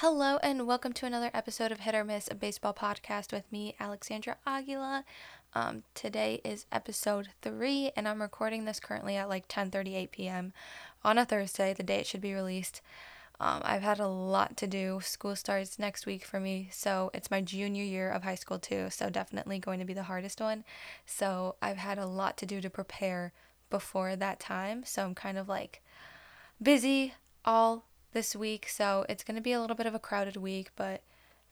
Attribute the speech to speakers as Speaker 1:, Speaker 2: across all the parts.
Speaker 1: Hello, and welcome to another episode of Hit or Miss, a baseball podcast with me, Alexandra Aguila. Um, today is episode three, and I'm recording this currently at like 10:38 p.m. on a Thursday, the day it should be released. Um, I've had a lot to do. School starts next week for me, so it's my junior year of high school too. So definitely going to be the hardest one. So I've had a lot to do to prepare before that time. So I'm kind of like busy all this week, so it's going to be a little bit of a crowded week, but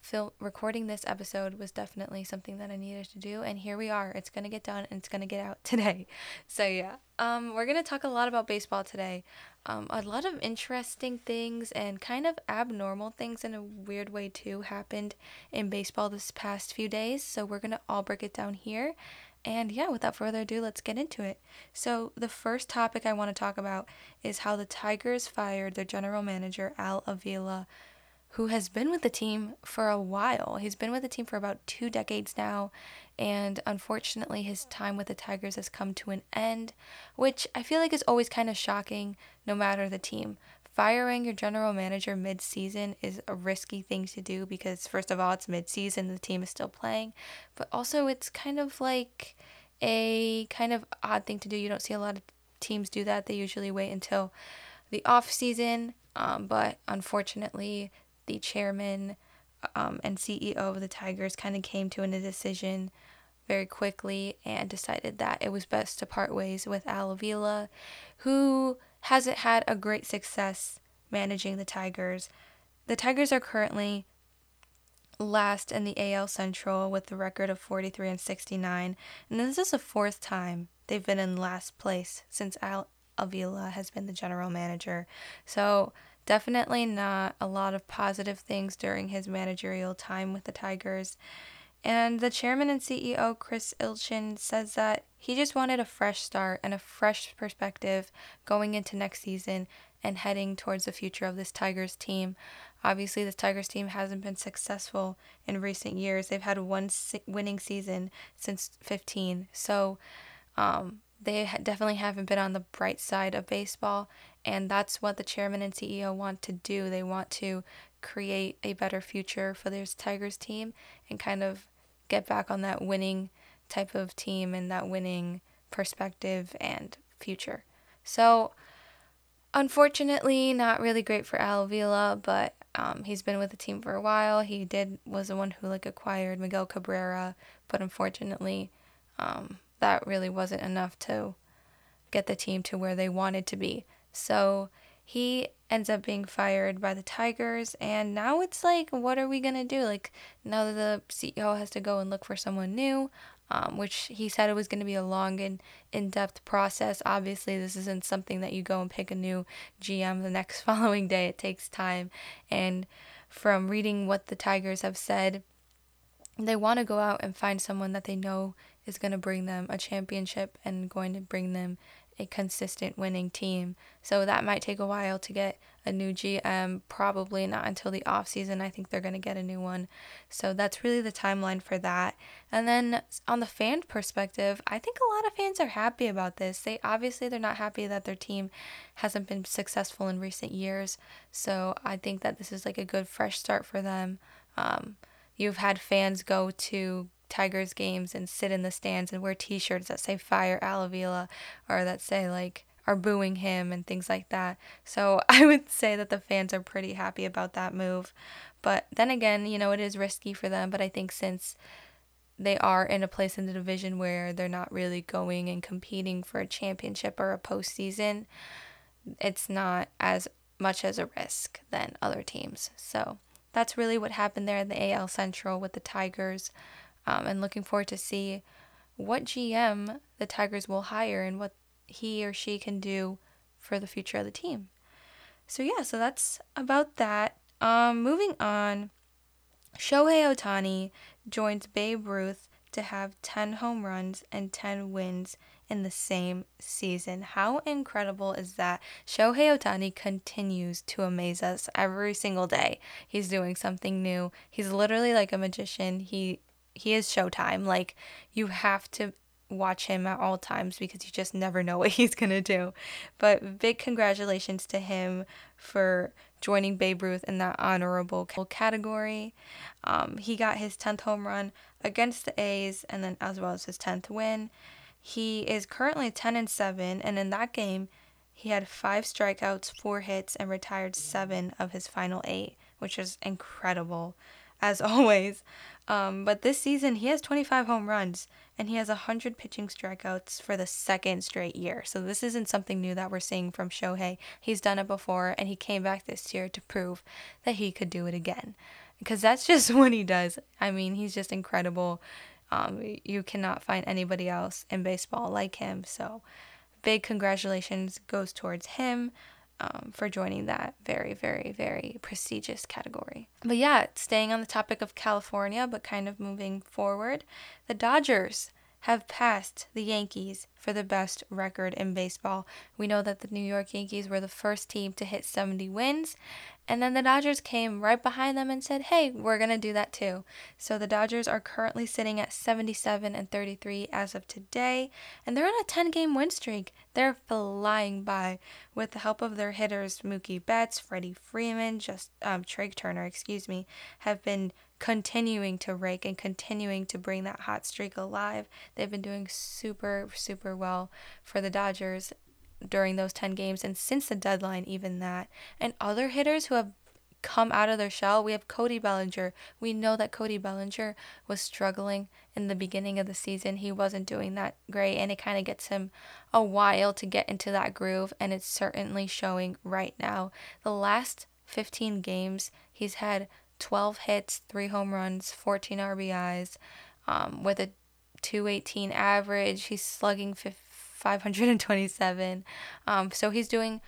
Speaker 1: film recording this episode was definitely something that I needed to do and here we are. It's going to get done and it's going to get out today. So yeah, um we're going to talk a lot about baseball today. Um a lot of interesting things and kind of abnormal things in a weird way too happened in baseball this past few days. So we're going to all break it down here. And yeah, without further ado, let's get into it. So, the first topic I want to talk about is how the Tigers fired their general manager, Al Avila, who has been with the team for a while. He's been with the team for about two decades now, and unfortunately, his time with the Tigers has come to an end, which I feel like is always kind of shocking no matter the team. Firing your general manager mid season is a risky thing to do because, first of all, it's mid season, the team is still playing, but also it's kind of like a kind of odd thing to do. You don't see a lot of teams do that, they usually wait until the off season. Um, but unfortunately, the chairman um, and CEO of the Tigers kind of came to a decision very quickly and decided that it was best to part ways with Al Avila, who hasn't had a great success managing the Tigers. The Tigers are currently last in the AL Central with the record of 43 and 69, and this is the fourth time they've been in last place since Al Avila has been the general manager. So Definitely not a lot of positive things during his managerial time with the Tigers. And the chairman and CEO, Chris Ilitch, says that he just wanted a fresh start and a fresh perspective going into next season and heading towards the future of this Tigers team. Obviously, this Tigers team hasn't been successful in recent years. They've had one winning season since 15. So, um, they definitely haven't been on the bright side of baseball. And that's what the chairman and CEO want to do. They want to create a better future for this Tigers team and kind of get back on that winning type of team and that winning perspective and future. So, unfortunately, not really great for Al Avila, but um, he's been with the team for a while. He did was the one who like acquired Miguel Cabrera, but unfortunately, um, that really wasn't enough to get the team to where they wanted to be. So he ends up being fired by the Tigers, and now it's like, what are we gonna do? Like, now that the CEO has to go and look for someone new, um, which he said it was going to be a long and in depth process. Obviously, this isn't something that you go and pick a new GM the next following day. It takes time. And from reading what the Tigers have said, they want to go out and find someone that they know is going to bring them a championship and going to bring them a consistent winning team. So that might take a while to get a new GM, probably not until the off season. I think they're going to get a new one. So that's really the timeline for that. And then on the fan perspective, I think a lot of fans are happy about this. They obviously they're not happy that their team hasn't been successful in recent years. So I think that this is like a good fresh start for them. Um, you've had fans go to Tigers games and sit in the stands and wear T-shirts that say "Fire Al Avila" or that say like are booing him and things like that. So I would say that the fans are pretty happy about that move. But then again, you know, it is risky for them. But I think since they are in a place in the division where they're not really going and competing for a championship or a postseason, it's not as much as a risk than other teams. So that's really what happened there in the AL Central with the Tigers um, and looking forward to see what GM the Tigers will hire and what he or she can do for the future of the team. So yeah, so that's about that. Um, moving on, Shohei Ohtani joins Babe Ruth to have 10 home runs and 10 wins in the same season. How incredible is that? Shohei Ohtani continues to amaze us every single day. He's doing something new. He's literally like a magician. He he is showtime. Like you have to watch him at all times because you just never know what he's going to do. But big congratulations to him for joining Babe Ruth in that honorable category. Um, he got his 10th home run against the A's and then as well as his 10th win. He is currently 10 and 7 and in that game he had 5 strikeouts, 4 hits and retired 7 of his final 8, which is incredible as always. Um, but this season, he has 25 home runs and he has 100 pitching strikeouts for the second straight year. So this isn't something new that we're seeing from Shohei. He's done it before and he came back this year to prove that he could do it again. Because that's just what he does. I mean, he's just incredible. Um, you cannot find anybody else in baseball like him. So big congratulations goes towards him um, for joining that very, very, very prestigious category. But yeah, staying on the topic of California, but kind of moving forward, the Dodgers have passed the Yankees for the best record in baseball. We know that the New York Yankees were the first team to hit 70 wins, and then the Dodgers came right behind them and said, "Hey, we're going to do that too." So the Dodgers are currently sitting at 77 and 33 as of today, and they're on a 10-game win streak. They're flying by with the help of their hitters Mookie Betts, Freddie Freeman, just um, Trea Turner, excuse me, have been continuing to rake and continuing to bring that hot streak alive. They've been doing super super well for the Dodgers during those 10 games and since the deadline, even that. And other hitters who have come out of their shell, we have Cody Bellinger. We know that Cody Bellinger was struggling in the beginning of the season. He wasn't doing that great, and it kind of gets him a while to get into that groove, and it's certainly showing right now. The last 15 games, he's had 12 hits, 3 home runs, 14 RBIs, um, with a 218 average. He's slugging 50 527. Um, so he's doing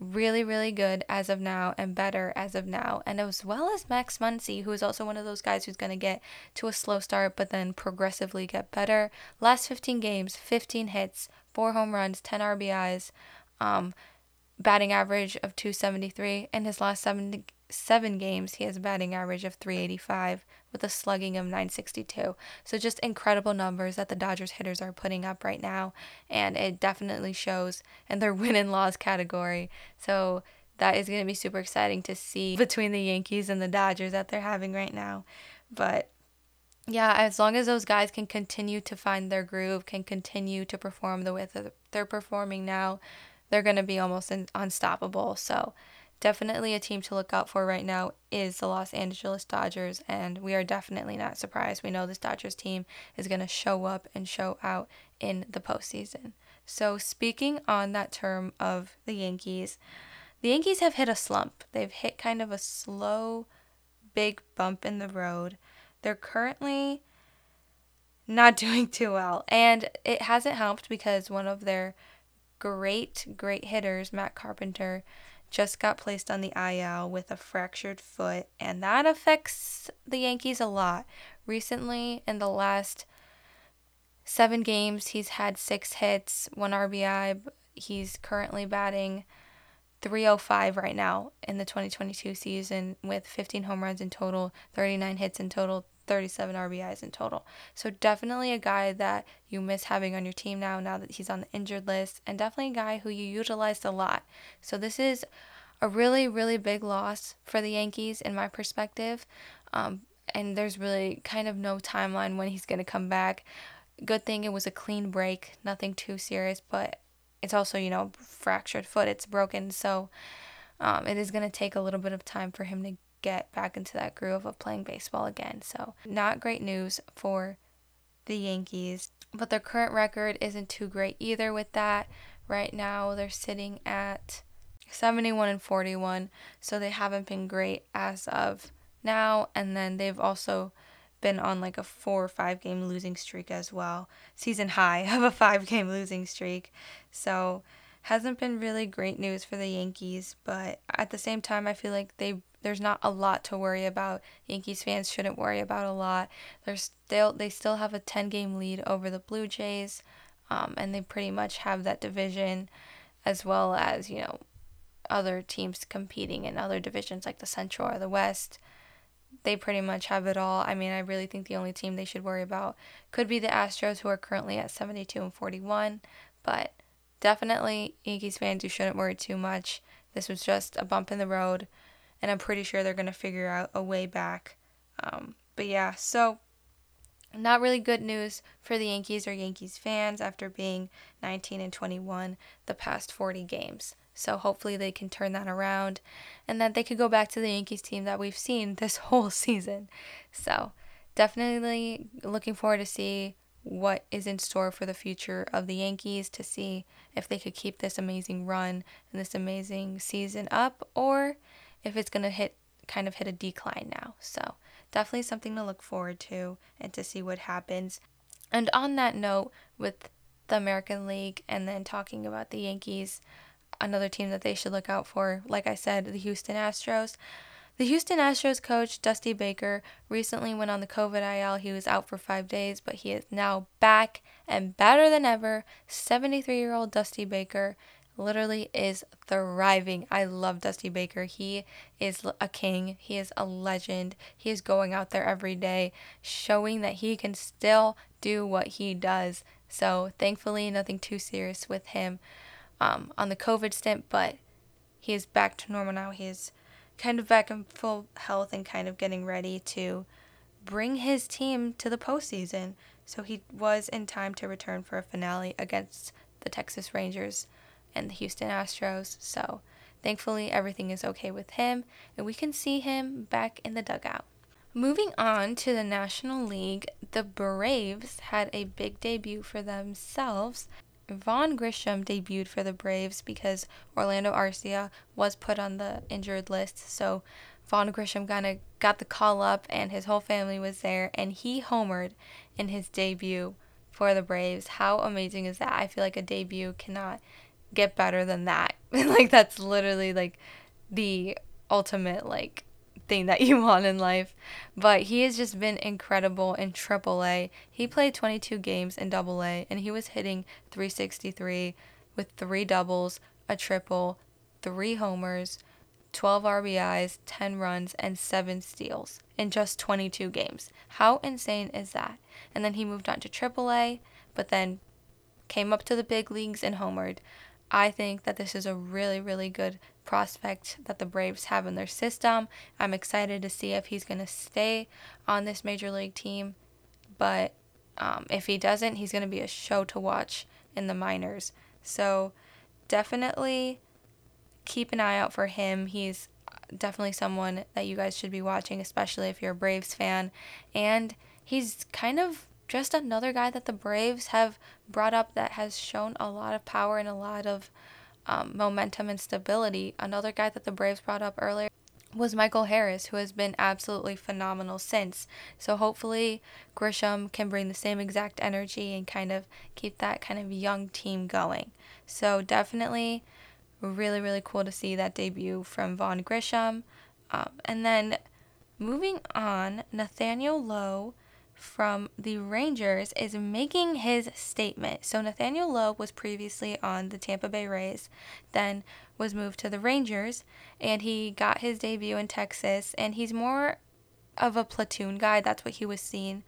Speaker 1: really, really good as of now and better as of now. And as well as Max Muncy, who is also one of those guys who's going to get to a slow start but then progressively get better. Last 15 games, 15 hits, 4 home runs, 10 RBIs, um, batting average of 273. In his last seven, seven games, he has a batting average of 385 with a slugging of 962. So just incredible numbers that the Dodgers hitters are putting up right now, and it definitely shows in their win and loss category. So that is going to be super exciting to see between the Yankees and the Dodgers that they're having right now. But yeah, as long as those guys can continue to find their groove, can continue to perform the way that they're performing now, they're going to be almost unstoppable. So definitely a team to look out for right now is the Los Angeles Dodgers, and we are definitely not surprised. We know this Dodgers team is going to show up and show out in the postseason. So, speaking on that term of the Yankees, the Yankees have hit a slump. They've hit kind of a slow, big bump in the road. They're currently not doing too well, and it hasn't helped because one of their great, great hitters, Matt Carpenter, just got placed on the IL with a fractured foot, and that affects the Yankees a lot. Recently, in the last seven games, he's had six hits, one RBI. He's currently batting 305 right now in the 2022 season with 15 home runs in total, 39 hits in total, 37 RBIs in total. So definitely a guy that you miss having on your team now, now that he's on the injured list, and definitely a guy who you utilized a lot. So this is a really, really big loss for the Yankees in my perspective. Um, and there's really kind of no timeline when he's going to come back. Good thing it was a clean break, nothing too serious, but it's also, you know, fractured foot, it's broken. So um, it is going to take a little bit of time for him to get back into that groove of playing baseball again. So, not great news for the Yankees, but their current record isn't too great either with that. Right now, they're sitting at 71 and 41, so they haven't been great as of now. And then they've also been on like a four or five game losing streak as well, season high of a five game losing streak. So, hasn't been really great news for the Yankees, but at the same time, I feel like they there's not a lot to worry about. Yankees fans shouldn't worry about a lot. They're still they still have a 10 game lead over the Blue Jays, um, and they pretty much have that division, as well as you know other teams competing in other divisions like the Central or the West. They pretty much have it all. I mean, I really think the only team they should worry about could be the Astros, who are currently at 72 and 41. But definitely, Yankees fans, you shouldn't worry too much. This was just a bump in the road and I'm pretty sure they're going to figure out a way back. Um, but yeah, so not really good news for the Yankees or Yankees fans after being 19 and 21 the past 40 games. So hopefully they can turn that around and that they could go back to the Yankees team that we've seen this whole season. So definitely looking forward to see what is in store for the future of the Yankees to see if they could keep this amazing run and this amazing season up or if it's going to hit kind of hit a decline now. So, definitely something to look forward to and to see what happens. And on that note with the American League and then talking about the Yankees, another team that they should look out for, like I said, the Houston Astros. The Houston Astros coach, Dusty Baker, recently went on the COVID IL. He was out for five days, but he is now back and better than ever. 73 year old Dusty Baker literally is thriving. I love Dusty Baker. He is a king, he is a legend. He is going out there every day, showing that he can still do what he does. So, thankfully, nothing too serious with him um, on the COVID stint, but he is back to normal now. He is kind of back in full health and kind of getting ready to bring his team to the postseason. So he was in time to return for a finale against the Texas Rangers and the Houston Astros. So thankfully, everything is okay with him, and we can see him back in the dugout. Moving on to the National League, the Braves had a big debut for themselves Vaughn Grissom debuted for the Braves because Orlando Arcia was put on the injured list. So Vaughn Grissom kind of got the call up, and his whole family was there, and he homered in his debut for the Braves. How amazing is that? I feel like a debut cannot get better than that. like that's literally like the ultimate like thing that you want in life. But he has just been incredible in AAA. He played 22 games in AA and he was hitting 363 with three doubles, a triple, three homers, 12 RBIs, 10 runs, and 7 steals in just 22 games. How insane is that? And then he moved on to AAA, but then came up to the big leagues and homered. I think that this is a really, really good prospect that the Braves have in their system. I'm excited to see if he's going to stay on this major league team. But um, if he doesn't, he's going to be a show to watch in the minors. So definitely keep an eye out for him. He's definitely someone that you guys should be watching, especially if you're a Braves fan. And he's kind of just another guy that the Braves have brought up that has shown a lot of power and a lot of um, momentum and stability. Another guy that the Braves brought up earlier was Michael Harris, who has been absolutely phenomenal since. So hopefully Grissom can bring the same exact energy and kind of keep that kind of young team going. So definitely really, really cool to see that debut from Vaughn Grissom. Um, and then moving on, Nathaniel Lowe from the Rangers is making his statement. So Nathaniel Lowe was previously on the Tampa Bay Rays, then was moved to the Rangers, and he got his debut in Texas. And he's more of a platoon guy. That's what he was seen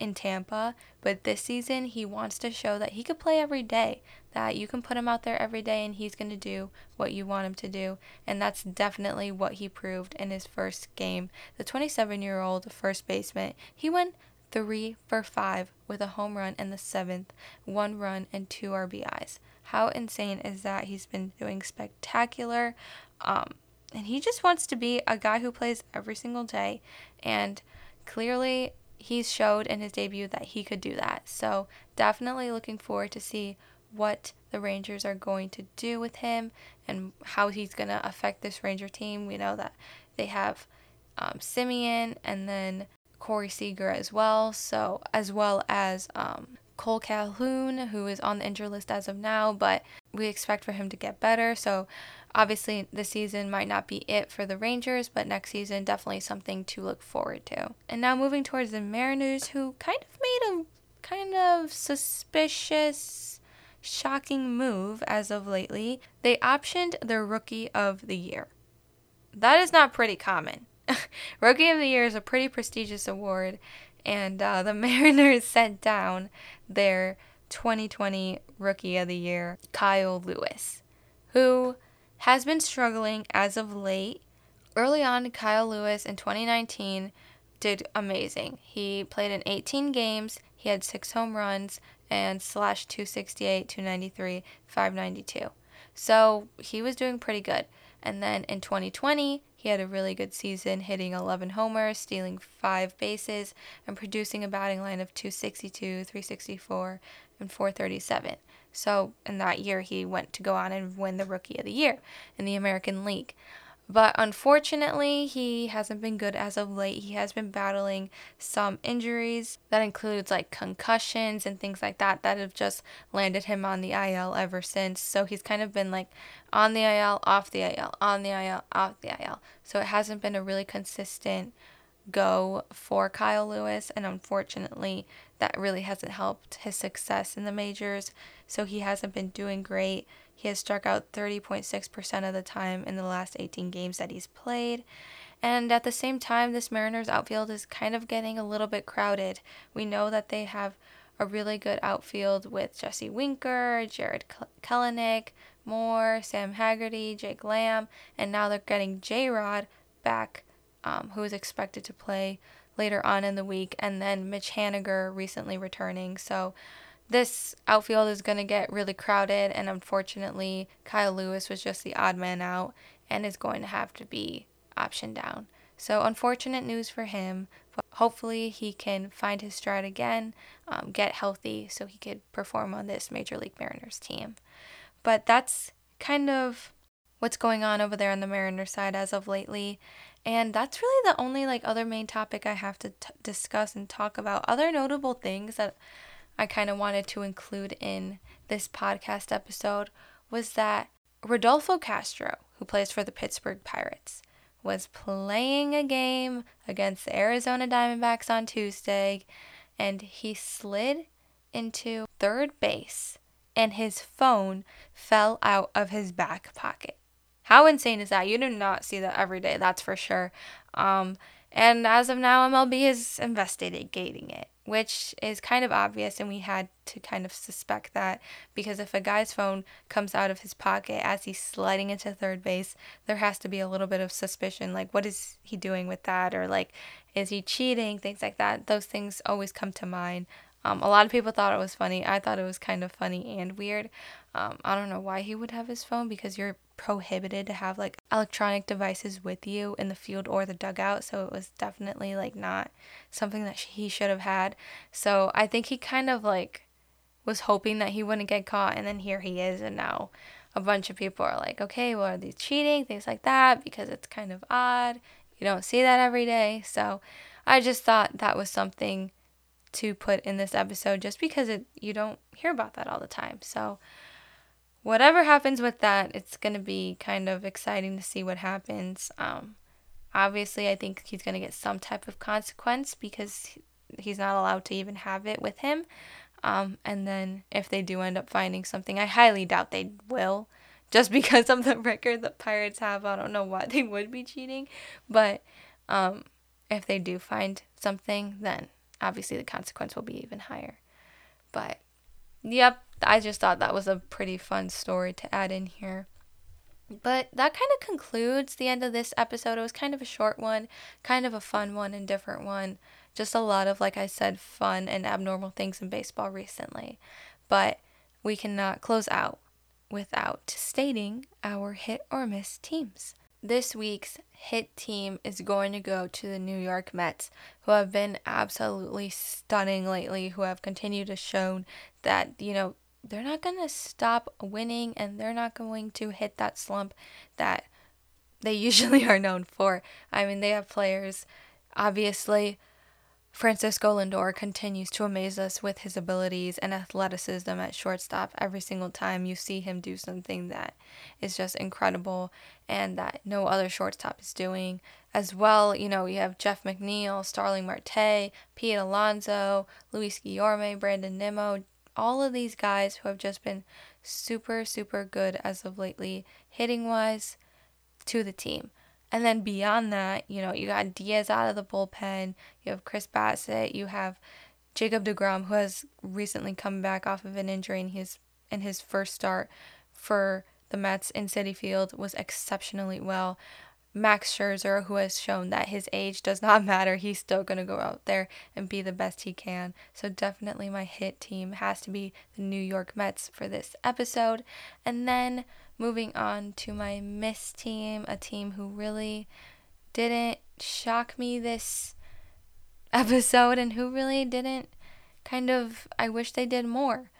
Speaker 1: in Tampa. But this season, he wants to show that he could play every day, that you can put him out there every day and he's going to do what you want him to do. And that's definitely what he proved in his first game. The 27 year old first baseman, he went three for five with a home run in the seventh, one run, and two RBIs. How insane is that? He's been doing spectacular. Um, and he just wants to be a guy who plays every single day. And clearly, he's showed in his debut that he could do that. So, definitely looking forward to see what the Rangers are going to do with him and how he's going to affect this Ranger team. We know that they have um, Semien and then Corey Seager as well. So as well as um, Kole Calhoun, who is on the injury list as of now, but we expect for him to get better. So obviously this season might not be it for the Rangers, but next season definitely something to look forward to. And now moving towards the Mariners, who kind of made a kind of suspicious shocking move as of lately. They optioned their rookie of the year. That is not pretty common. Rookie of the Year is a pretty prestigious award, and uh, the Mariners sent down their 2020 Rookie of the Year, Kyle Lewis, who has been struggling as of late early on, Kyle Lewis in 2019 did amazing. He played in 18 games, he had six home runs, and slash 268, 293, 592. So he was doing pretty good. And then in 2020, he had a really good season, hitting 11 homers, stealing five bases, and producing a batting line of 262, 364, and 437. So in that year, he went to go on and win the Rookie of the Year in the American League. But unfortunately, he hasn't been good as of late. He has been battling some injuries that includes like concussions and things like that that have just landed him on the IL ever since. So he's kind of been like on the IL, off the IL, on the IL, off the IL. So it hasn't been a really consistent go for Kyle Lewis, and unfortunately, that really hasn't helped his success in the majors. So he hasn't been doing great. He has struck out 30.6% of the time in the last 18 games that he's played. And at the same time, this Mariners outfield is kind of getting a little bit crowded. We know that they have a really good outfield with Jesse Winker, Jarred Kelenic, Moore, Sam Haggerty, Jake Lamb, and now they're getting J Rod back um, who is expected to play later on in the week, and then Mitch Haniger recently returning. So this outfield is going to get really crowded, and unfortunately, Kyle Lewis was just the odd man out and is going to have to be optioned down. So, unfortunate news for him, but hopefully, he can find his stride again, um, get healthy so he could perform on this Major League Mariners team. But that's kind of what's going on over there on the Mariners side as of lately. And that's really the only like other main topic I have to t- discuss and talk about. Other notable things that I kind of wanted to include in this podcast episode was that Rodolfo Castro, who plays for the Pittsburgh Pirates, was playing a game against the Arizona Diamondbacks on Tuesday and he slid into third base and his phone fell out of his back pocket. How insane is that? You do not see that every day, that's for sure. Um, and as of now, MLB is investigating it, which is kind of obvious, and we had to kind of suspect that because if a guy's phone comes out of his pocket as he's sliding into third base, there has to be a little bit of suspicion like, what is he doing with that? Or like, is he cheating? Things like that. Those things always come to mind. Um, a lot of people thought it was funny. I thought it was kind of funny and weird. Um, I don't know why he would have his phone because you're prohibited to have like electronic devices with you in the field or the dugout. So it was definitely like not something that he should have had. So I think he kind of like was hoping that he wouldn't get caught. And then here he is. And now a bunch of people are like, okay, well, are these cheating? Things like that because it's kind of odd. You don't see that every day. So I just thought that was something to put in this episode just because it you don't hear about that all the time. So whatever happens with that, it's going to be kind of exciting to see what happens. Um, obviously, I think he's going to get some type of consequence because he's not allowed to even have it with him. Um, and then if they do end up finding something, I highly doubt they will. Just because of the record the Pirates have, I don't know why they would be cheating. But um, if they do find something, then obviously the consequence will be even higher. But yep, I just thought that was a pretty fun story to add in here. But that kind of concludes the end of this episode. It was kind of a short one, kind of a fun one and different one. Just a lot of, like I said, fun and abnormal things in baseball recently. But we cannot close out without stating our hit or miss teams. This week's hit team is going to go to the New York Mets, who have been absolutely stunning lately, who have continued to show that, you know, they're not going to stop winning and they're not going to hit that slump that they usually are known for. I mean, they have players, obviously, Francisco Lindor continues to amaze us with his abilities and athleticism at shortstop. Every single time you see him do something that is just incredible and that no other shortstop is doing. As well, you know, you have Jeff McNeil, Starling Marte, Pete Alonso, Luis Guillorme, Brandon Nimmo, all of these guys who have just been super, super good as of lately, hitting wise, to the team. And then beyond that, you know, you got Diaz out of the bullpen, you have Chris Bassitt, you have Jacob DeGrom, who has recently come back off of an injury and his in his first start for the Mets in Citi Field was exceptionally well. Max Scherzer, who has shown that his age does not matter, he's still going to go out there and be the best he can. So, definitely my hit team has to be the New York Mets for this episode. And then moving on to my miss team, a team who really didn't shock me this episode and who really didn't kind of, I wish they did more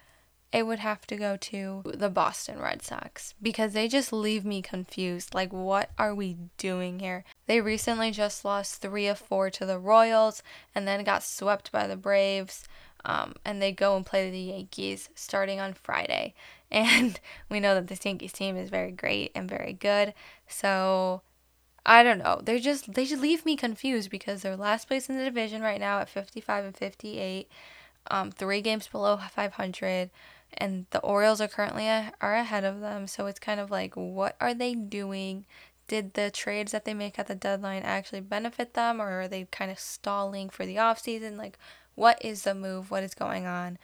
Speaker 1: it would have to go to the Boston Red Sox because they just leave me confused. Like, what are we doing here? They recently just lost three of four to the Royals and then got swept by the Braves. Um, and they go and play the Yankees starting on Friday. And we know that this Yankees team is very great and very good. So I don't know. They're just they just leave me confused because they're last place in the division right now at 55 and 58, um, three games below 500 and the Orioles are currently a, are ahead of them. So it's kind of like, what are they doing? Did the trades that they make at the deadline actually benefit them, or are they kind of stalling for the offseason? Like, what is the move? What is going on?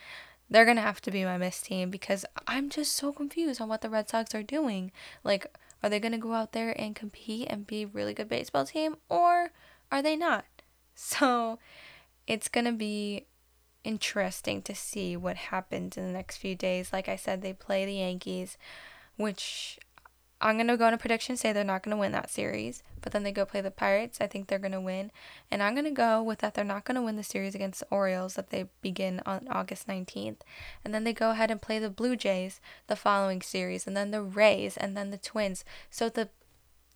Speaker 1: They're gonna have to be my miss team because I'm just so confused on what the Red Sox are doing. Like, are they gonna go out there and compete and be a really good baseball team, or are they not? So it's gonna be interesting to see what happens in the next few days. Like I said, they play the Yankees, which I'm going to go on a prediction say they're not going to win that series, but then they go play the Pirates. I think they're going to win. And I'm going to go with that they're not going to win the series against the Orioles that they begin on August 19th. And then they go ahead and play the Blue Jays the following series, and then the Rays, and then the Twins. So the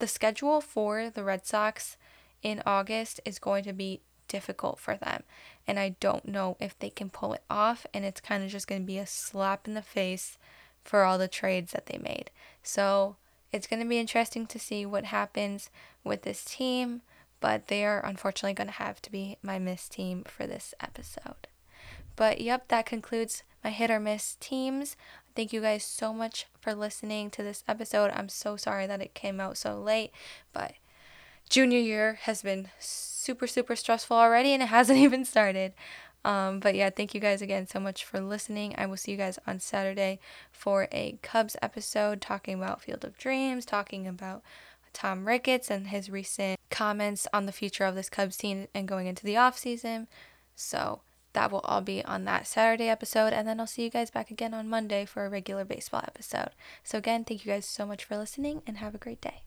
Speaker 1: the schedule for the Red Sox in August is going to be difficult for them. And I don't know if they can pull it off. And it's kind of just going to be a slap in the face for all the trades that they made. So it's going to be interesting to see what happens with this team. But they are unfortunately going to have to be my miss team for this episode. But yep, that concludes my hit or miss teams. Thank you guys so much for listening to this episode. I'm so sorry that it came out so late, but junior year has been super, super stressful already and it hasn't even started. Um, but yeah, thank you guys again so much for listening. I will see you guys on Saturday for a Cubs episode talking about Field of Dreams, talking about Tom Ricketts and his recent comments on the future of this Cubs team and going into the off season. So that will all be on that Saturday episode, and then I'll see you guys back again on Monday for a regular baseball episode. So again, thank you guys so much for listening and have a great day.